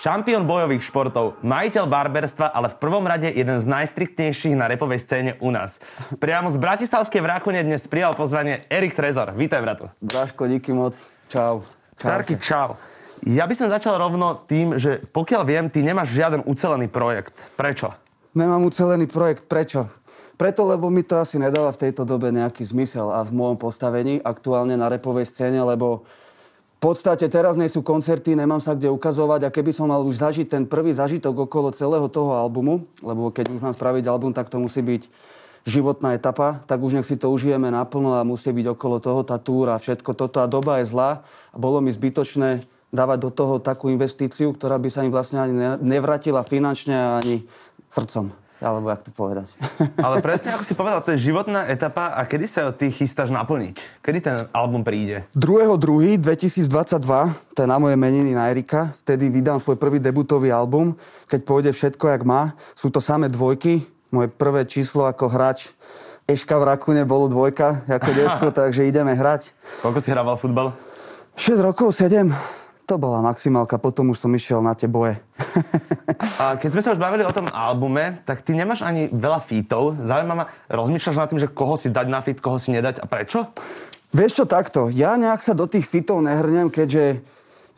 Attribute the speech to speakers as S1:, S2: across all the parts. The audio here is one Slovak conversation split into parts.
S1: Šampión bojových športov, majiteľ barberstva, ale v prvom rade jeden z najstriktnejších na repovej scéne u nás. Priamo z Bratislavskej vrákone dnes prijal pozvanie Erik Trezor. Vítaj, bratu.
S2: Braško, díky moc. Čau.
S1: Starky, čau. Ja by som začal rovno tým, že pokiaľ viem, ty nemáš žiaden ucelený projekt. Prečo?
S2: Nemám ucelený projekt. Prečo? Preto, lebo mi to asi nedáva v tejto dobe nejaký zmysel a v môjom postavení aktuálne na repovej scéne, lebo podstate teraz nie sú koncerty, nemám sa kde ukazovať a keby som mal už zažiť ten prvý zažitok okolo celého toho albumu, lebo keď už mám spraviť album, tak to musí byť životná etapa, tak už nech si to užijeme naplno a musí byť okolo toho tá túra všetko toto. A doba je zlá a bolo mi zbytočné dávať do toho takú investíciu, ktorá by sa im vlastne ani nevratila finančne ani srdcom alebo jak to povedať.
S1: Ale presne ako si povedal, to je životná etapa a kedy sa ty chystáš naplniť? Kedy ten album príde?
S2: 2.2.2022, to je na moje meniny na Erika, vtedy vydám svoj prvý debutový album, keď pôjde všetko jak má. Sú to samé dvojky, moje prvé číslo ako hráč Eška v Rakune bolo dvojka ako detsko, takže ideme hrať.
S1: Koľko si hrával futbal?
S2: 6 rokov, 7. To bola maximálka, potom už som išiel na tie boje.
S1: A keď sme sa už bavili o tom albume, tak ty nemáš ani veľa fítov. Zaujíma ma, rozmýšľaš nad tým, že koho si dať na fit, koho si nedať a prečo?
S2: Vieš čo, takto. Ja nejak sa do tých fitov nehrnem, keďže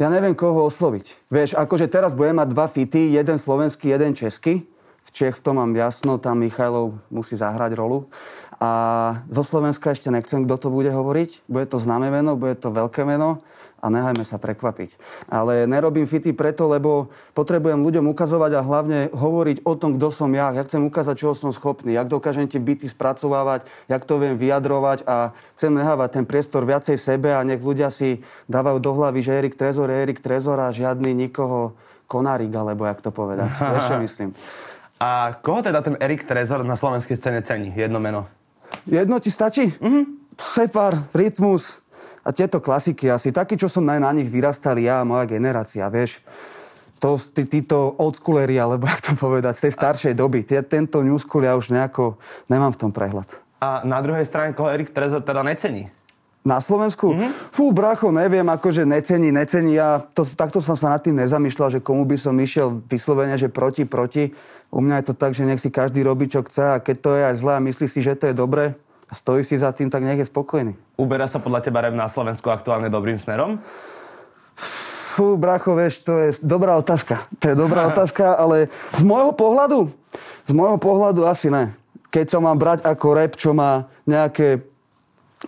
S2: ja neviem, koho osloviť. Vieš, akože teraz budem mať dva fity, jeden slovenský, jeden český. V Čech v tom mám jasno, tam Michajlov musí zahrať rolu. A zo Slovenska ešte nechcem, kto to bude hovoriť. Bude to známe meno, bude to veľké meno a nehajme sa prekvapiť. Ale nerobím fity preto, lebo potrebujem ľuďom ukazovať a hlavne hovoriť o tom, kto som ja. Ja chcem ukázať, čo som schopný, jak dokážem tie byty spracovávať, jak to viem vyjadrovať a chcem nehávať ten priestor viacej sebe a nech ľudia si dávajú do hlavy, že Erik Trezor je Erik Trezor a žiadny nikoho konárik, alebo jak to povedať. Ešte myslím.
S1: A koho teda ten Erik Trezor na slovenskej scéne cení? Jedno meno.
S2: Jedno ti stačí? Mhm. Separ, Rytmus, a tieto klasiky asi, takí, čo som na, na nich vyrastal ja a moja generácia, vieš. To, tí, títo oldschooleri, alebo jak to povedať, z tej staršej doby. Tie, tento new school ja už nejako nemám v tom prehľad.
S1: A na druhej strane, koho Erik Trezor teda necení?
S2: Na Slovensku? Mm-hmm. Fú, bracho, neviem, akože necení, necení. Ja to, takto som sa nad tým nezamýšľal, že komu by som išiel vyslovene, že proti, proti. U mňa je to tak, že nech si každý robí, čo chce a keď to je aj zlé a myslí si, že to je dobre, a stojí si za tým, tak nech je spokojný.
S1: Uberá sa podľa teba rap na Slovensku aktuálne dobrým smerom?
S2: Fú, bracho, vieš, to je dobrá otázka. To je dobrá otázka, ale z môjho pohľadu, z môjho pohľadu asi ne. Keď to mám brať ako rap, čo má nejaké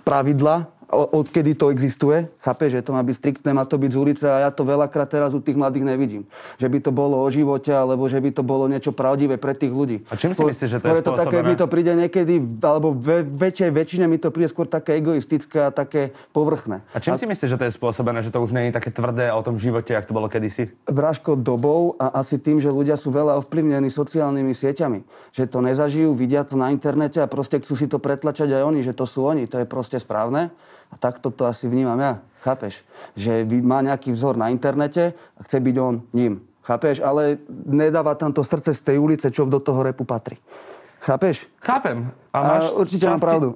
S2: pravidla, odkedy to existuje. Chápe, že to má byť striktné, má to byť z ulice a ja to veľakrát teraz u tých mladých nevidím. Že by to bolo o živote, alebo že by to bolo niečo pravdivé pre tých ľudí.
S1: A čím si myslíš, že to je,
S2: to také, mi to príde niekedy, alebo ve, väčšej väčšine mi to príde skôr také egoistické a také povrchné.
S1: A čím a... si myslíš, že to je spôsobené, že to už nie je také tvrdé o tom živote, ako to bolo kedysi?
S2: Vražko dobou a asi tým, že ľudia sú veľa ovplyvnení sociálnymi sieťami. Že to nezažijú, vidia to na internete a proste chcú si to pretlačať aj oni, že to sú oni. To je proste správne. A takto to asi vnímam ja. Chápeš? Že má nejaký vzor na internete a chce byť on ním. Chápeš? Ale nedáva tam to srdce z tej ulice, čo do toho repu patrí. Chápeš?
S1: Chápem.
S2: A, máš a určite časti... mám pravdu.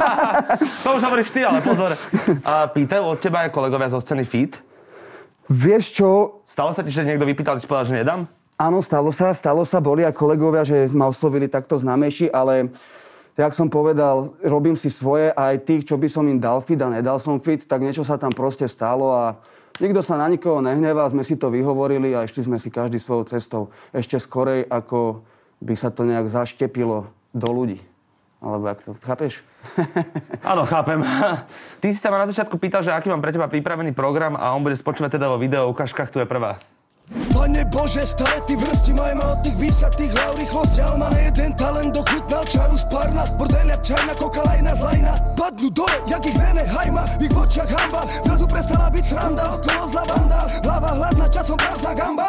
S1: to už hovoríš ty, ale pozor. A pýtajú od teba aj kolegovia zo scény Feed?
S2: Vieš čo?
S1: Stalo sa ti, že niekto vypýtal, si povedal, že nedám?
S2: Áno, stalo sa, stalo sa. Boli aj kolegovia, že ma oslovili takto známejší, ale jak som povedal, robím si svoje a aj tých, čo by som im dal fit a nedal som fit, tak niečo sa tam proste stalo a nikto sa na nikoho nehnevá, sme si to vyhovorili a išli sme si každý svojou cestou ešte skorej, ako by sa to nejak zaštepilo do ľudí. Alebo jak to, chápeš?
S1: Áno, chápem. Ty si sa ma na začiatku pýtal, že aký mám pre teba pripravený program a on bude spočívať teda vo video ukážkach, tu je prvá.
S3: To Pane Bože, stále ty vrsti majme od tých vysatých hlav rýchlosť, ale má jeden talent dochutnal čaru z parna, bordeliak čajna, kokalajna, zlajna, padnú dole, jak ich vene hajma, v ich očiach hamba, zrazu prestala byť sranda, okolo zla banda, hlava hladná, časom prázdna gamba.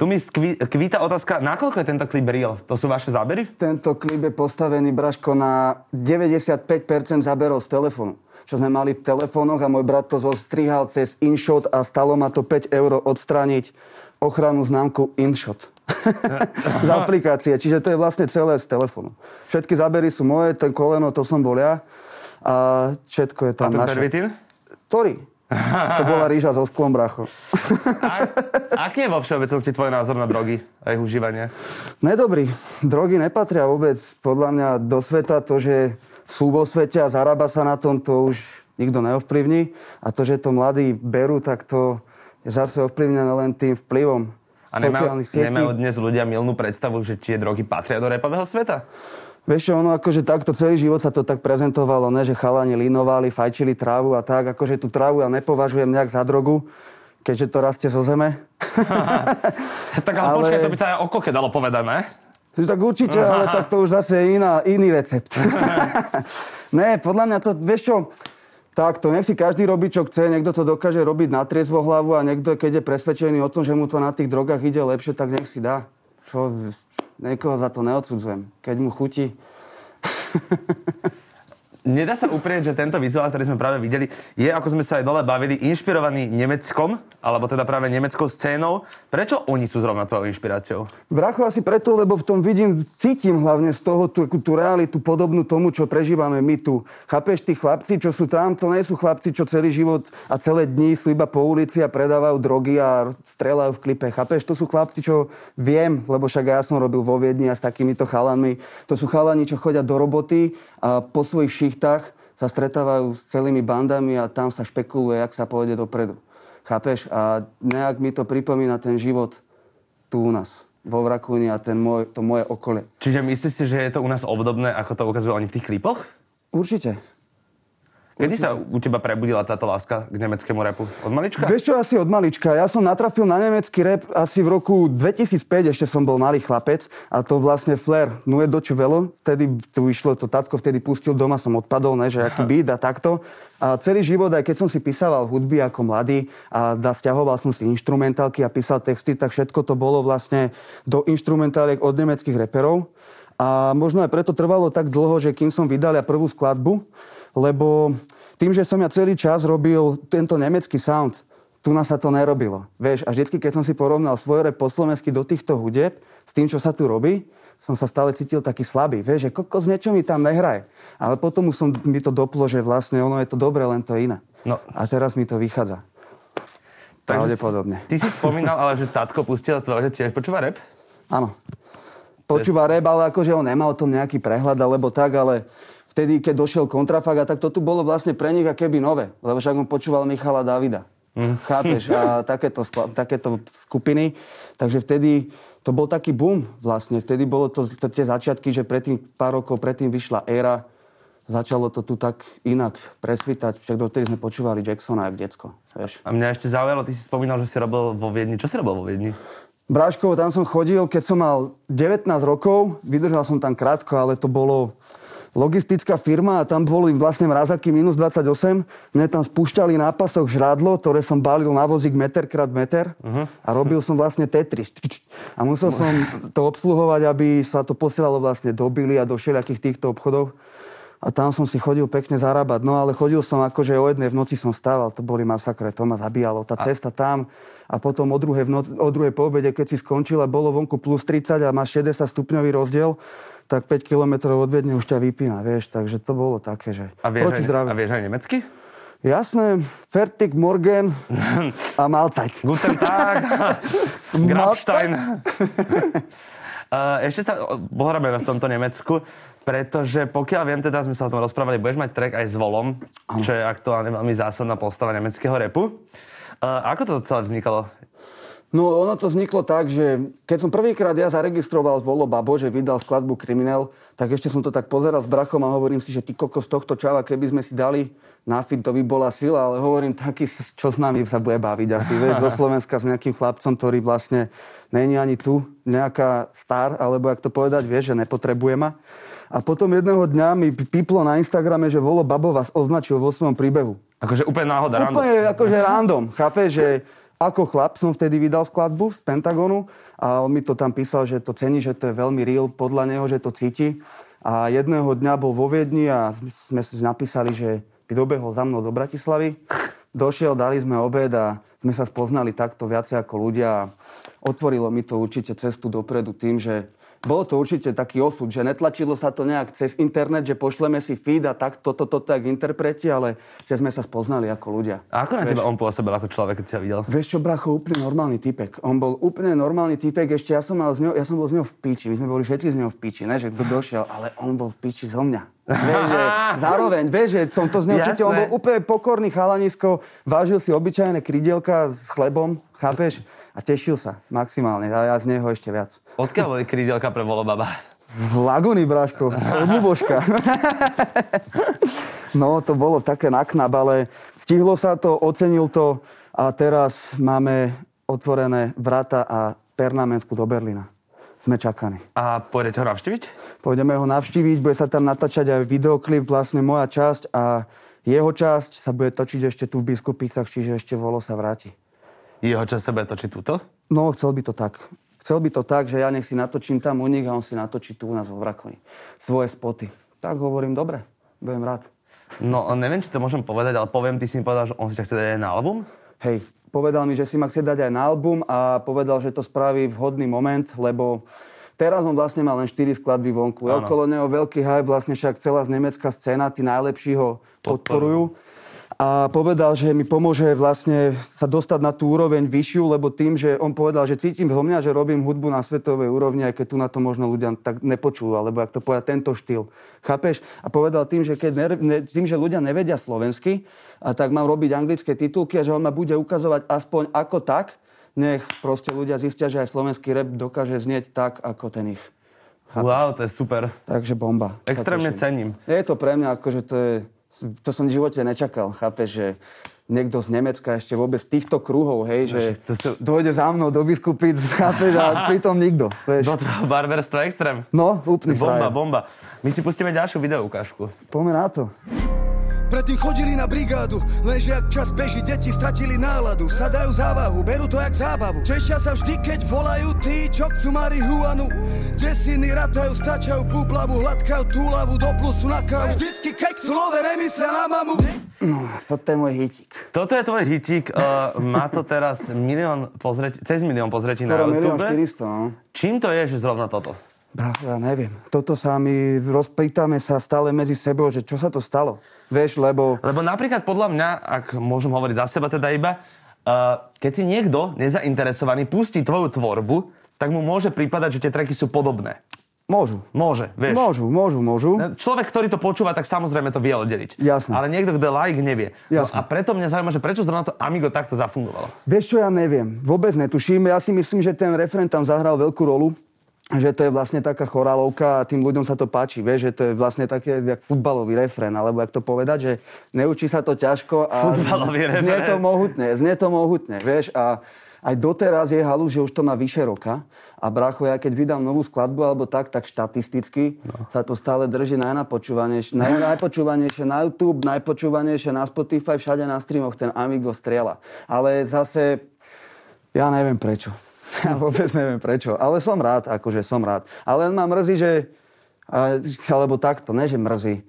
S1: Tu mi skví, kvíta otázka, nakoľko je tento klip real? To sú vaše zábery?
S2: Tento klip je postavený, Braško, na 95% záberov z telefónu čo sme mali v telefónoch a môj brat to zostrihal cez InShot a stalo ma to 5 eur odstrániť ochranu známku InShot. z aplikácie, čiže to je vlastne celé z telefónu. Všetky zábery sú moje, ten koleno, to som bol ja a všetko je tam
S1: a ten
S2: naše.
S1: pervitín?
S2: Ktorý? To bola rýža so sklom, bracho.
S1: A, aký je vo všeobecnosti tvoj názor na drogy a ich užívanie?
S2: Nedobrý. Drogy nepatria vôbec podľa mňa do sveta. To, že sú vo svete a zarába sa na tom, to už nikto neovplyvní. A to, že to mladí berú, tak to zase ovplyvnené len tým vplyvom
S1: a nemajú, nemajú dnes ľudia milnú predstavu, že či je drogy patria do repového sveta?
S2: Vieš čo, ono akože takto celý život sa to tak prezentovalo, ne, že chalani linovali, fajčili trávu a tak, akože tú trávu ja nepovažujem nejak za drogu, keďže to rastie zo zeme.
S1: tak ale, ale počkaj, to by sa aj o koke dalo povedať, ne?
S2: Tak určite, ale tak to už zase je iná, iný recept. ne, podľa mňa to, vieš čo, tak to nech si každý robí, čo chce, niekto to dokáže robiť na triezvo hlavu a niekto, keď je presvedčený o tom, že mu to na tých drogách ide lepšie, tak nech si dá. Čo, Niekoho za to neodsudzujem. Keď mu chutí.
S1: Nedá sa uprieť, že tento vizuál, ktorý sme práve videli, je, ako sme sa aj dole bavili, inšpirovaný Nemeckom, alebo teda práve nemeckou scénou. Prečo oni sú zrovna tvojou inšpiráciou?
S2: Bracho, asi preto, lebo v tom vidím, cítim hlavne z toho tú, tú realitu podobnú tomu, čo prežívame my tu. Chápeš, tí chlapci, čo sú tam, to nie sú chlapci, čo celý život a celé dní sú iba po ulici a predávajú drogy a strelajú v klipe. Chápeš, to sú chlapci, čo viem, lebo však ja som robil vo Viedni a s takýmito chalanmi. To sú chalani, čo chodia do roboty a po svojich šichtách sa stretávajú s celými bandami a tam sa špekuluje, jak sa pôjde dopredu. Chápeš? A nejak mi to pripomína ten život tu u nás vo Vrakúni a ten môj, to moje okolie.
S1: Čiže myslíš si, že je to u nás obdobné, ako to ukazujú oni v tých klipoch?
S2: Určite.
S1: Kedy sa u teba prebudila táto láska k nemeckému repu? Od malička?
S2: Vieš čo, asi od malička. Ja som natrafil na nemecký rap asi v roku 2005, ešte som bol malý chlapec a to vlastne Flair, Nue Doče Velo, vtedy tu išlo, to tatko vtedy pustil, doma som odpadol, ne, že aký beat a takto. A celý život, aj keď som si písal hudby ako mladý a da, stiahoval som si instrumentálky a písal texty, tak všetko to bolo vlastne do instrumentáliek od nemeckých reperov. A možno aj preto trvalo tak dlho, že kým som vydal ja prvú skladbu, lebo tým, že som ja celý čas robil tento nemecký sound, tu nás sa to nerobilo. Vieš, a vždy, keď som si porovnal svoj rap po slovensky do týchto hudeb s tým, čo sa tu robí, som sa stále cítil taký slabý. Vieš, že kokos niečo mi tam nehraje. Ale potom som, mi to doplo, že vlastne ono je to dobré, len to iné. No. A teraz mi to vychádza. Pravdepodobne.
S1: Ty si spomínal, ale že tatko pustil tvoj že tiež počúva rap?
S2: Áno. Počúva rap, ale akože on nemá o tom nejaký prehľad, alebo tak, ale vtedy, keď došiel kontrafak a tak to tu bolo vlastne pre nich keby nové, lebo však on počúval Michala Davida. Mm. Chápeš? A takéto, takéto skupiny. Takže vtedy to bol taký boom vlastne. Vtedy bolo to, to tie začiatky, že predtým, pár rokov predtým vyšla éra. Začalo to tu tak inak presvítať. Však dotedy sme počúvali Jacksona ako decko. Vieš.
S1: A mňa ešte zaujalo, ty si spomínal, že si robil vo Viedni. Čo si robil vo Viedni?
S2: Bráškovo, tam som chodil, keď som mal 19 rokov. Vydržal som tam krátko, ale to bolo logistická firma a tam boli vlastne mrazaky minus 28. Mne tam spúšťali na pasoch žrádlo, ktoré som balil na vozík meter krát meter uh-huh. a robil som vlastne Tetris. A musel som to obsluhovať, aby sa to posielalo vlastne do Billy a do všelijakých týchto obchodov. A tam som si chodil pekne zarábať. No ale chodil som akože o jednej v noci som stával. To boli masakre, to ma zabíjalo. Tá a... cesta tam a potom o druhej, noc, o druhej po obede, keď si skončil a bolo vonku plus 30 a máš 60 stupňový rozdiel, tak 5 km od Viedne už ťa vypína, vieš, takže to bolo také, že
S1: a vieš proti zdraviu. A vieš aj nemecky?
S2: Jasné, Fertig, Morgen a Mahlzeit.
S1: Guten Tag, Grabstein. Ešte sa pohráme v tomto Nemecku, pretože pokiaľ viem, teda sme sa o tom rozprávali, budeš mať track aj s Volom, čo je aktuálne veľmi zásadná postava nemeckého repu. Ako to celé vznikalo?
S2: No ono to vzniklo tak, že keď som prvýkrát ja zaregistroval z Volo Babo, že vydal skladbu Kriminál, tak ešte som to tak pozeral s brachom a hovorím si, že ty kokos tohto čava, keby sme si dali na fit, to by bola sila, ale hovorím taký, čo s nami sa bude baviť asi, vieš, zo Slovenska s nejakým chlapcom, ktorý vlastne není ani tu nejaká star, alebo jak to povedať, vieš, že nepotrebuje ma. A potom jedného dňa mi piplo na Instagrame, že Volo Babo vás označil vo svojom príbehu.
S1: Akože úplne náhoda,
S2: random. Úplne akože random, chápeš, že ako chlap som vtedy vydal skladbu z Pentagonu a on mi to tam písal, že to cení, že to je veľmi real podľa neho, že to cíti. A jedného dňa bol vo Viedni a sme si napísali, že by dobehol za mnou do Bratislavy. Došiel, dali sme obed a sme sa spoznali takto viacej ako ľudia. Otvorilo mi to určite cestu dopredu tým, že bolo to určite taký osud, že netlačilo sa to nejak cez internet, že pošleme si feed a tak toto, toto, tak interpreti, ale že sme sa spoznali ako ľudia.
S1: A ako na teba on pôsobil ako človek, keď si ho videl?
S2: Vieš čo, bracho, úplne normálny typek. On bol úplne normálny typek, ešte ja som, mal z ňou, ja som bol z ňou v piči, my sme boli všetci z ňou v piči, ne, že kto došiel, ale on bol v piči zo mňa. Vieš, že zároveň, vieš, že som to z neho cítil, on bol úplne pokorný chalanisko, vážil si obyčajné krydielka s chlebom, chápeš? A tešil sa maximálne. A ja z neho ešte viac.
S1: Odkiaľ boli krídelka pre Volobaba?
S2: Z Lagony, Bráško. Od Luboška. no, to bolo také naknab, ale stihlo sa to, ocenil to a teraz máme otvorené vrata a pernamentku do Berlína. Sme čakaní.
S1: A pôjdete ho navštíviť?
S2: Pôjdeme ho navštíviť, bude sa tam natáčať aj videoklip, vlastne moja časť a jeho časť sa bude točiť ešte tu v Biskupicach, čiže ešte Volo sa vráti
S1: jeho čas sebe točiť túto?
S2: No, chcel by to tak. Chcel by to tak, že ja nech si natočím tam u nich a on si natočí tu u nás vo Vrakoni. Svoje spoty. Tak hovorím, dobre, budem rád.
S1: No, neviem, či to môžem povedať, ale poviem, ty si mi povedal, že on si ťa chce dať aj na album?
S2: Hej, povedal mi, že si ma chce dať aj na album a povedal, že to spraví vhodný moment, lebo teraz on vlastne má len 4 skladby vonku. Je okolo neho veľký hype, vlastne však celá z nemecká scéna, tí najlepší ho podporujú. podporujú a povedal, že mi pomôže vlastne sa dostať na tú úroveň vyššiu, lebo tým, že on povedal, že cítim zo mňa, že robím hudbu na svetovej úrovni, aj keď tu na to možno ľudia tak nepočúvajú, alebo ak to povedať, tento štýl. Chápeš? A povedal tým, že, keď ne, ne, tým, že ľudia nevedia slovensky, a tak mám robiť anglické titulky a že on ma bude ukazovať aspoň ako tak, nech proste ľudia zistia, že aj slovenský rap dokáže znieť tak, ako ten ich.
S1: Chápeš? Wow, to je super.
S2: Takže bomba.
S1: Extrémne cením.
S2: Je to pre mňa akože to je to som v živote nečakal, chápeš, že niekto z Nemecka ešte vôbec týchto kruhov, hej, že to sú... dojde za mnou do biskupic, chápeš, a pritom nikto, vieš.
S1: Do tvojho barberstva extrém.
S2: No, úplný
S1: Bomba, frajer. bomba. My si pustíme ďalšiu videoukážku.
S2: Poďme na to.
S3: Predtým chodili na brigádu, lenže ak čas beží, deti stratili náladu. Sadajú závahu, berú to jak zábavu. Tešia sa vždy, keď volajú tí, čo chcú marihuanu. Desiny ratajú, stačajú bublavu, hladkajú túlavu, do plusu na kávu. Vždycky keď chcú love remysel na mamu.
S2: No, toto je môj hitík.
S1: Toto je tvoj hitík. Uh, má to teraz milión pozretí, cez milión pozretí na YouTube.
S2: 400, no.
S1: Čím to je, že zrovna toto?
S2: Ja neviem. Toto sa my rozpýtame sa stále medzi sebou, že čo sa to stalo. Vieš, lebo...
S1: Lebo napríklad podľa mňa, ak môžem hovoriť za seba teda iba, uh, keď si niekto nezainteresovaný pustí tvoju tvorbu, tak mu môže prípadať, že tie treky sú podobné.
S2: Môžu.
S1: Môže, vieš.
S2: Môžu, môžu, môžu.
S1: Človek, ktorý to počúva, tak samozrejme to vie oddeliť.
S2: Jasne.
S1: Ale niekto, kto like, nevie.
S2: No
S1: a preto mňa zaujíma, že prečo zrovna to Amigo takto zafungovalo.
S2: Vieš čo, ja neviem. Vôbec netuším. Ja si myslím, že ten referent tam zahral veľkú rolu že to je vlastne taká chorálovka a tým ľuďom sa to páči, vieš, že to je vlastne také jak futbalový refrén, alebo jak to povedať, že neučí sa to ťažko a znie to mohutne, znie to mohutne, vieš, a aj doteraz je halu, že už to má vyše roka a bracho, ja keď vydám novú skladbu alebo tak, tak štatisticky no. sa to stále drží najnapočúvanejšie, naj, najpočúvanejšie na YouTube, najpočúvanejšie na Spotify, všade na streamoch ten Amigo strieľa. Ale zase, ja neviem prečo. Ja vôbec neviem prečo, ale som rád, akože som rád. Ale ma mrzí, že... Alebo takto, ne že mrzí.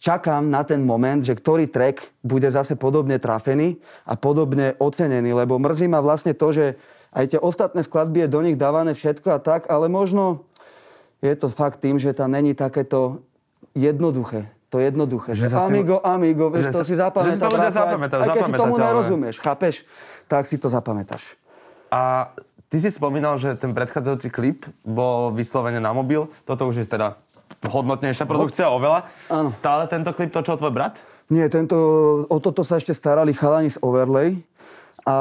S2: Čakám na ten moment, že ktorý track bude zase podobne trafený a podobne ocenený, lebo mrzí ma vlastne to, že aj tie ostatné skladby je do nich dávané všetko a tak, ale možno je to fakt tým, že tam není takéto jednoduché. To jednoduché. Že, že amigo, tým... amigo, vieš, že to sa, si zapamätá. Že si to ľudia
S1: zapamätá,
S2: Aj keď si tomu nerozumieš, chápeš, tak si to zapamätáš.
S1: A Ty si spomínal, že ten predchádzajúci klip bol vyslovene na mobil. Toto už je teda hodnotnejšia produkcia oveľa. Ano. Stále tento klip točil tvoj brat?
S2: Nie, tento, o toto sa ešte starali chalani z Overlay. A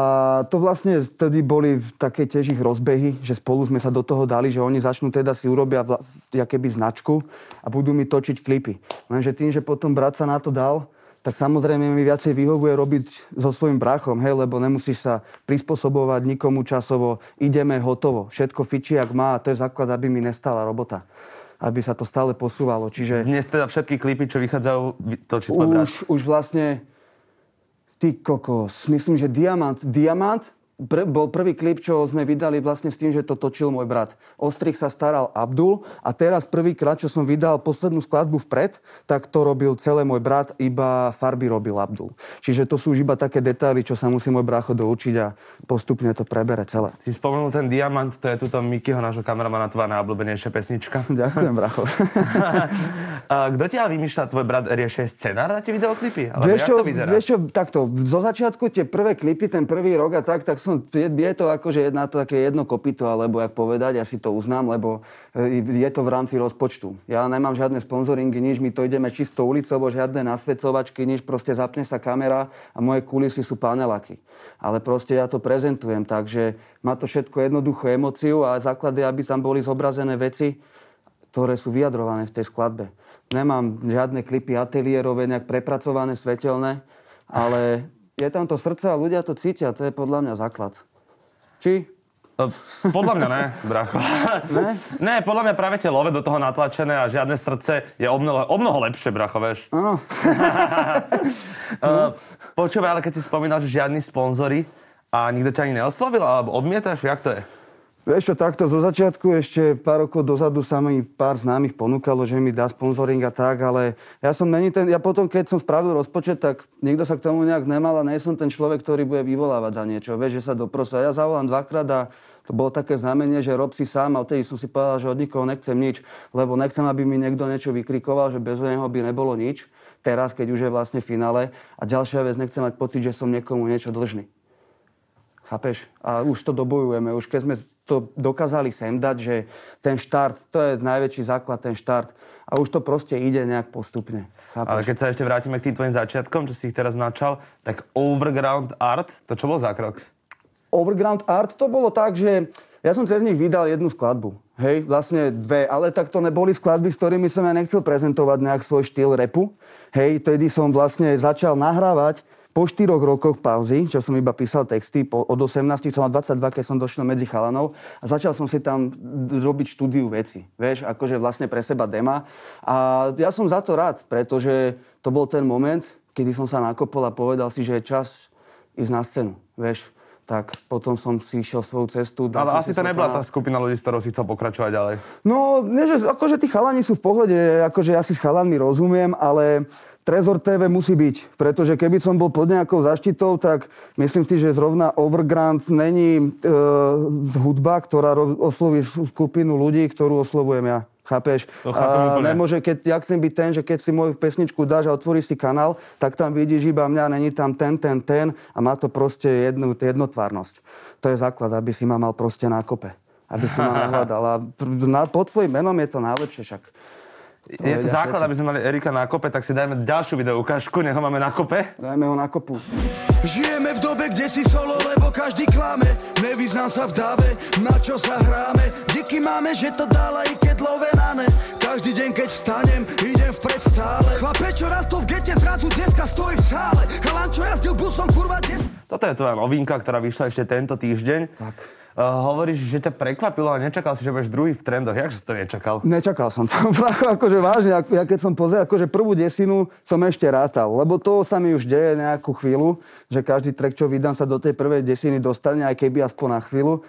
S2: to vlastne vtedy boli také tiež ich rozbehy, že spolu sme sa do toho dali, že oni začnú teda si urobia vla, keby značku a budú mi točiť klipy. Lenže tým, že potom brat sa na to dal, tak samozrejme mi viacej vyhovuje robiť so svojím brachom, hej, lebo nemusíš sa prispôsobovať nikomu časovo, ideme hotovo, všetko fičí, ak má a to je základ, aby mi nestala robota. Aby sa to stále posúvalo. Čiže...
S1: Dnes teda všetky klipy, čo vychádzajú, točí tvoj brat?
S2: Už, už vlastne, ty kokos, myslím, že Diamant, Diamant pr- bol prvý klip, čo sme vydali vlastne s tým, že to točil môj brat. Ostrich sa staral Abdul a teraz prvýkrát, čo som vydal poslednú skladbu vpred, tak to robil celé môj brat, iba farby robil Abdul. Čiže to sú už iba také detaily, čo sa musí môj brácho doučiť a postupne to prebere celé.
S1: Si spomenul ten diamant, to je tuto Mikyho, nášho kameramana, tvoja najobľúbenejšia pesnička.
S2: Ďakujem, bracho.
S1: Kto ti ale vymýšľa, tvoj brat riešie scenár na tie videoklipy?
S2: Ale vieš čo, to vyzerá? Vieš čo, takto, zo začiatku tie prvé klipy, ten prvý rok a tak, tak som, je, je to akože jedna, to také jedno kopito, alebo jak povedať, ja si to uznám, lebo e, je to v rámci rozpočtu. Ja nemám žiadne sponzoringy, nič, my to ideme čisto ulicovo, žiadne nasvedcovačky, nič, proste zapne sa kamera a moje kulisy sú panelaky. Ale proste ja to prezentujem, takže má to všetko jednoduchú emociu a základy, aby tam boli zobrazené veci, ktoré sú vyjadrované v tej skladbe. Nemám žiadne klipy ateliérové, nejak prepracované, svetelné, ale je tam to srdce a ľudia to cítia. To je podľa mňa základ. Či?
S1: Podľa mňa ne, bracho. Ne? ne, podľa mňa práve tie love do toho natlačené a žiadne srdce je o mnoho, o mnoho lepšie, bracho, vieš.
S2: Áno.
S1: uh, počúvaj, ale keď si spomínal, že žiadni sponzory a nikto ťa ani neoslovil, alebo odmietaš, jak to je?
S2: Vieš čo, takto zo začiatku ešte pár rokov dozadu sa mi pár známych ponúkalo, že mi dá sponzoring a tak, ale ja som není ten, ja potom, keď som spravil rozpočet, tak nikto sa k tomu nejak nemal a nie som ten človek, ktorý bude vyvolávať za niečo. Vieš, že sa doprosa. Ja zavolám dvakrát a to bolo také znamenie, že rob si sám a odtedy som si povedal, že od nikoho nechcem nič, lebo nechcem, aby mi niekto niečo vykrikoval, že bez neho by nebolo nič. Teraz, keď už je vlastne finále. A ďalšia vec, nechcem mať pocit, že som niekomu niečo dlžný. Chápeš? A už to dobojujeme. Už keď sme to dokázali sem dať, že ten štart, to je najväčší základ, ten štart. A už to proste ide nejak postupne.
S1: Chápeš? Ale keď sa ešte vrátime k tým tvojim začiatkom, čo si ich teraz načal, tak Overground Art, to čo bol za krok?
S2: Overground Art to bolo tak, že ja som cez nich vydal jednu skladbu. Hej, vlastne dve, ale tak to neboli skladby, s ktorými som ja nechcel prezentovať nejak svoj štýl repu. Hej, tedy som vlastne začal nahrávať po štyroch rokoch pauzy, čo som iba písal texty, po, od 18 som mal 22, keď som došiel medzi chalanov a začal som si tam robiť štúdiu veci. Vieš, akože vlastne pre seba dema. A ja som za to rád, pretože to bol ten moment, kedy som sa nakopol a povedal si, že je čas ísť na scénu. Vieš, tak potom som si išiel svoju cestu.
S1: Ale asi to nebola tá skupina ľudí, s ktorou si chcel pokračovať ďalej.
S2: No, nie, že, akože tí chalani sú v pohode, akože ja si s chalanmi rozumiem, ale Trezor TV musí byť, pretože keby som bol pod nejakou zaštitou, tak myslím si, že zrovna Overgrant není e, hudba, ktorá osloví skupinu ľudí, ktorú oslovujem ja. Chápeš?
S1: To a
S2: nemôže, keď ja chcem byť ten, že keď si moju pesničku dáš a otvoríš si kanál, tak tam vidíš iba mňa, není tam ten, ten, ten a má to proste jednu, jednotvárnosť. To je základ, aby si ma mal proste na kope. Aby si ma nahľadal. A pod tvojim menom je to najlepšie však
S1: je to základ, aby sme mali Erika na kope, tak si dajme ďalšiu video ukážku, nech ho máme na kope.
S2: Dajme ho na kopu.
S3: Žijeme v dobe, kde si solo, lebo každý klame. Nevyznám sa v dáve, na čo sa hráme. Díky máme, že to dala i keď love na ne. Každý deň, keď vstanem, idem vpred stále. Chlape, čo rastol v gete, zrazu dneska stojí v sále. Chalan, čo jazdil busom, kurva, dnes...
S1: Toto je tvoja novinka, ktorá vyšla ešte tento týždeň.
S2: Tak.
S1: Uh, hovoríš, že ťa prekvapilo a nečakal si, že budeš druhý v trendoch. Jak si to nečakal?
S2: Nečakal som to. akože vážne, ja keď som pozeral, akože prvú desinu som ešte rátal, lebo to sa mi už deje nejakú chvíľu, že každý track, čo vydám, sa do tej prvej desiny dostane, aj keby aspoň na chvíľu.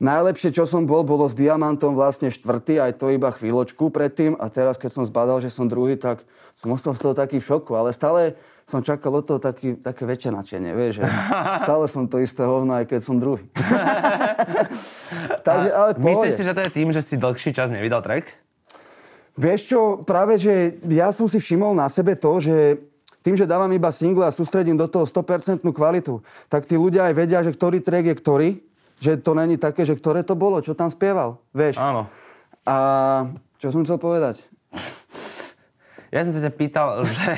S2: Najlepšie, čo som bol, bolo s Diamantom vlastne štvrtý, aj to iba chvíľočku predtým. A teraz, keď som zbadal, že som druhý, tak som ostal z toho taký v šoku. Ale stále som čakal od toho taký, také väčšie načenie, vieš, že stále som to isté hovno, aj keď som druhý.
S1: Takže, ale Myslíš si, že to je tým, že si dlhší čas nevydal track?
S2: Vieš čo, práve, že ja som si všimol na sebe to, že tým, že dávam iba single a sústredím do toho 100% kvalitu, tak tí ľudia aj vedia, že ktorý track je ktorý, že to není také, že ktoré to bolo, čo tam spieval, vieš.
S1: Áno.
S2: A čo som chcel povedať?
S1: Ja som sa ťa pýtal, že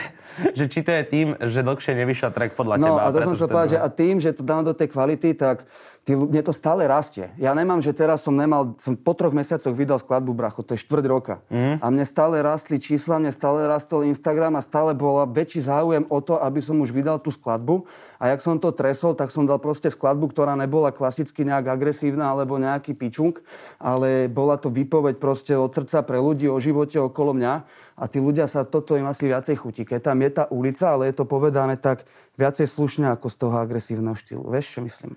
S1: že či to je tým, že dlhšie nevyšiel track podľa
S2: No
S1: teba.
S2: a to som chcel povedať, že a tým, že to dám do tej kvality, tak tí, mne to stále rastie. Ja nemám, že teraz som nemal, som po troch mesiacoch vydal skladbu Bracho, to je štvrť roka.
S1: Mhm.
S2: A mne stále rastli čísla, mne stále rastol Instagram a stále bola väčší záujem o to, aby som už vydal tú skladbu. A jak som to tresol, tak som dal proste skladbu, ktorá nebola klasicky nejak agresívna alebo nejaký pičunk, ale bola to výpoveď proste od srdca pre ľudí o živote okolo mňa. A tí ľudia sa, toto im asi viacej chutí. Keď tam je tá ulica, ale je to povedané tak viacej slušne ako z toho agresívneho štýlu. Vieš, čo myslím?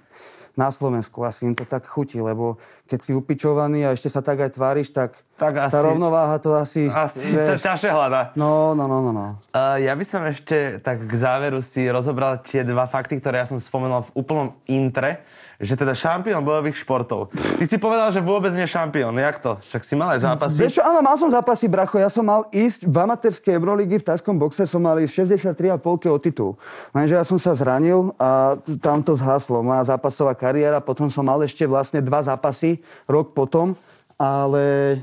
S2: Na Slovensku asi im to tak chutí, lebo keď si upičovaný a ešte sa tak aj tváriš, tak,
S1: Tak
S2: tá
S1: asi-
S2: rovnováha to asi...
S1: Asi sa
S2: vieš,
S1: ťažšie hľadá.
S2: no, no, no, no, no.
S1: Uh, ja by som ešte tak k záveru si rozobral tie dva fakty, ktoré ja som spomenul v úplnom intre, že teda šampión bojových športov. Ty si povedal, že vôbec nie šampión. Jak to? Však si mal aj zápasy.
S2: Vieš čo, áno, mal som zápasy, bracho. Ja som mal ísť v amatérskej Eurolígy v tajskom boxe, som mal ísť 63,5 o titul. Lenže ja som sa zranil a tam to zhaslo. Moja zápasová kariéra, potom som mal ešte vlastne dva zápasy rok potom, ale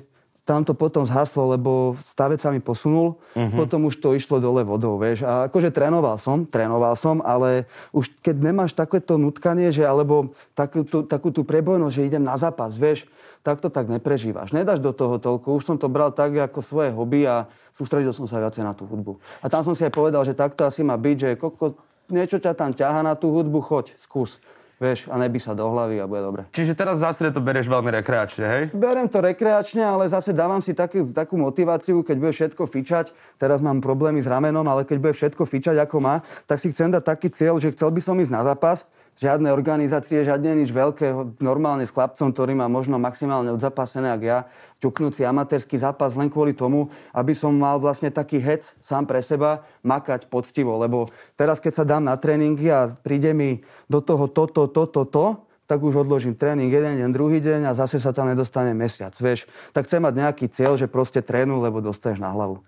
S2: tam to potom zhaslo, lebo stavec sa mi posunul, uh-huh. potom už to išlo dole vodou, vieš. A akože trénoval som, trénoval som, ale už keď nemáš takéto nutkanie, že alebo takú, tú, takú tú prebojnosť, že idem na zápas, vieš, tak to tak neprežívaš. Nedáš do toho toľko. Už som to bral tak ako svoje hobby a sústredil som sa viacej na tú hudbu. A tam som si aj povedal, že takto asi má byť, že koko, niečo ťa tam ťaha na tú hudbu, choď, skús. Vieš, a nebí sa do hlavy a bude dobre.
S1: Čiže teraz zásade to berieš veľmi rekreačne, hej?
S2: Berem to rekreačne, ale zase dávam si taký, takú motiváciu, keď bude všetko fičať. Teraz mám problémy s ramenom, ale keď bude všetko fičať ako má, tak si chcem dať taký cieľ, že chcel by som ísť na zápas. Žiadne organizácie, žiadne nič veľké, normálne s chlapcom, ktorý má možno maximálne odzapasené, ako ja, ťuknúci amatérsky zápas len kvôli tomu, aby som mal vlastne taký hec sám pre seba, makať poctivo. Lebo teraz, keď sa dám na tréningy a príde mi do toho toto, toto, to, tak už odložím tréning jeden deň, druhý deň a zase sa tam nedostane mesiac, vieš. Tak chcem mať nejaký cieľ, že proste trénu, lebo dostaneš na hlavu.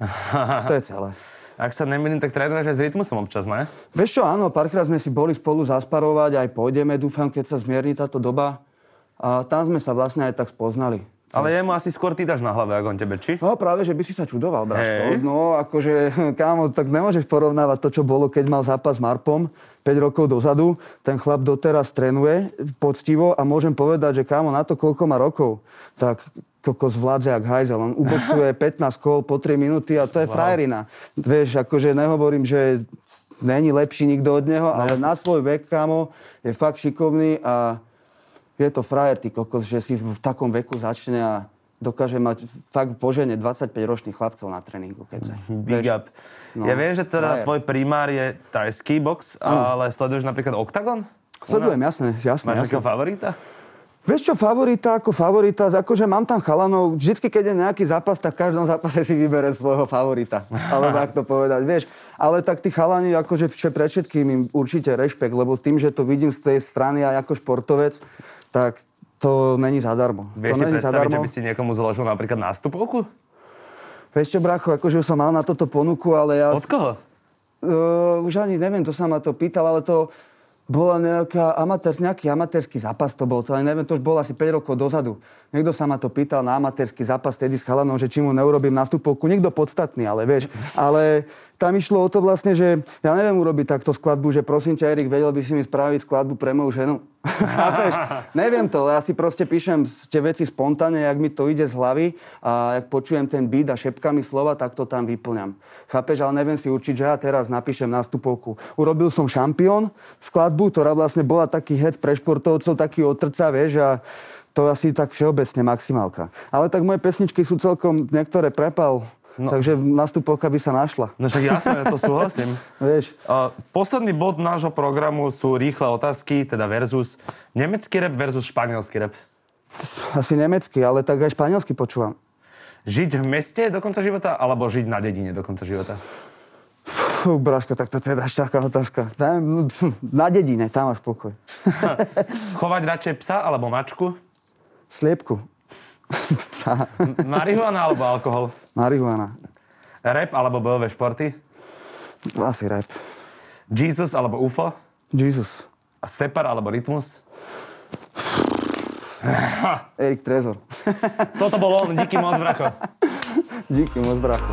S2: to je celé.
S1: Ak sa nemýlim, tak trénuješ aj s rytmusom občas, ne?
S2: Vieš čo, áno, párkrát sme si boli spolu zasparovať, aj pôjdeme, dúfam, keď sa zmierni táto doba. A tam sme sa vlastne aj tak spoznali.
S1: Ale jemu asi skôr ty dáš na hlave, ako on tebe, či?
S2: No práve, že by si sa čudoval. Braško. No akože, kámo, tak nemôžeš porovnávať to, čo bolo, keď mal zápas s Marpom 5 rokov dozadu. Ten chlap doteraz trénuje poctivo a môžem povedať, že kámo, na to, koľko má rokov, tak koko zvládze jak hajzel. On uboxuje 15 kol po 3 minúty a to je wow. frajerina. Vieš, akože nehovorím, že není lepší nikto od neho, ale na svoj vek, kámo, je fakt šikovný a je to frajer, ty kokos, že si v takom veku začne a dokáže mať fakt požene 25-ročných chlapcov na tréningu. Keď sa,
S1: Big
S2: vieš.
S1: up.
S2: No,
S1: ja viem, že teda
S2: frajer.
S1: tvoj primár je tajský box, ale sleduješ napríklad Octagon? U
S2: Sledujem,
S1: nás?
S2: jasné, jasné.
S1: Máš
S2: jasné.
S1: nejakého favorita?
S2: Vieš čo, favorita ako favorita, akože mám tam chalanov, vždycky, keď je nejaký zápas, tak v každom zápase si vyberem svojho favorita. Alebo ak to povedať, vieš. Ale tak tí chalani, akože pre všetkým im určite rešpekt, lebo tým, že to vidím z tej strany aj ako športovec, tak to není zadarmo.
S1: Vieš
S2: to
S1: si
S2: není
S1: predstaviť, že by si niekomu zložil napríklad nástupovku?
S2: Vieš čo, bracho, akože už som mal na toto ponuku, ale ja...
S1: Od koho?
S2: Uh, už ani neviem, to sa ma to pýtal, ale to bola nejaká amatér, nejaký amatérsky zápas to bol. To ani neviem, to už bolo asi 5 rokov dozadu. Niekto sa ma to pýtal na amatérsky zápas tedy s chalanom, že či mu neurobím nástupovku. Niekto podstatný, ale vieš. Ale tam išlo o to vlastne, že ja neviem urobiť takto skladbu, že prosím ťa, Erik, vedel by si mi spraviť skladbu pre moju ženu. Neviem to, ja si proste píšem tie veci spontánne, jak mi to ide z hlavy a jak počujem ten beat a šepkami slova, tak to tam vyplňam. Chápeš? Ale neviem si určiť, že ja teraz napíšem nástupovku. Urobil som šampión skladbu, ktorá vlastne bola taký head pre športovcov, taký otrca, vieš, a to asi tak všeobecne maximálka. Ale tak moje pesničky sú celkom niektoré prepal, no. takže nastupovka by sa našla.
S1: No však jasné, ja to súhlasím.
S2: Vieš,
S1: Uh, posledný bod nášho programu sú rýchle otázky, teda versus nemecký rap versus španielský rap.
S2: asi nemecky, ale tak aj španielsky počúvam.
S1: Žiť v meste do konca života, alebo žiť na dedine do konca života?
S2: Fú, Braška, tak to je až taká otázka. Tam, Na dedine, tam máš pokoj.
S1: Chovať radšej psa alebo mačku?
S2: Sliepku. Psa.
S1: Marihuana alebo alkohol?
S2: Marihuana.
S1: Rap alebo bojové športy?
S2: Asi rap.
S1: Jesus alebo UFO?
S2: Jesus.
S1: A Separ alebo Rytmus?
S2: Erik Trezor.
S1: Toto bol on, díky moc, bracho.
S2: Díky moc, bracho.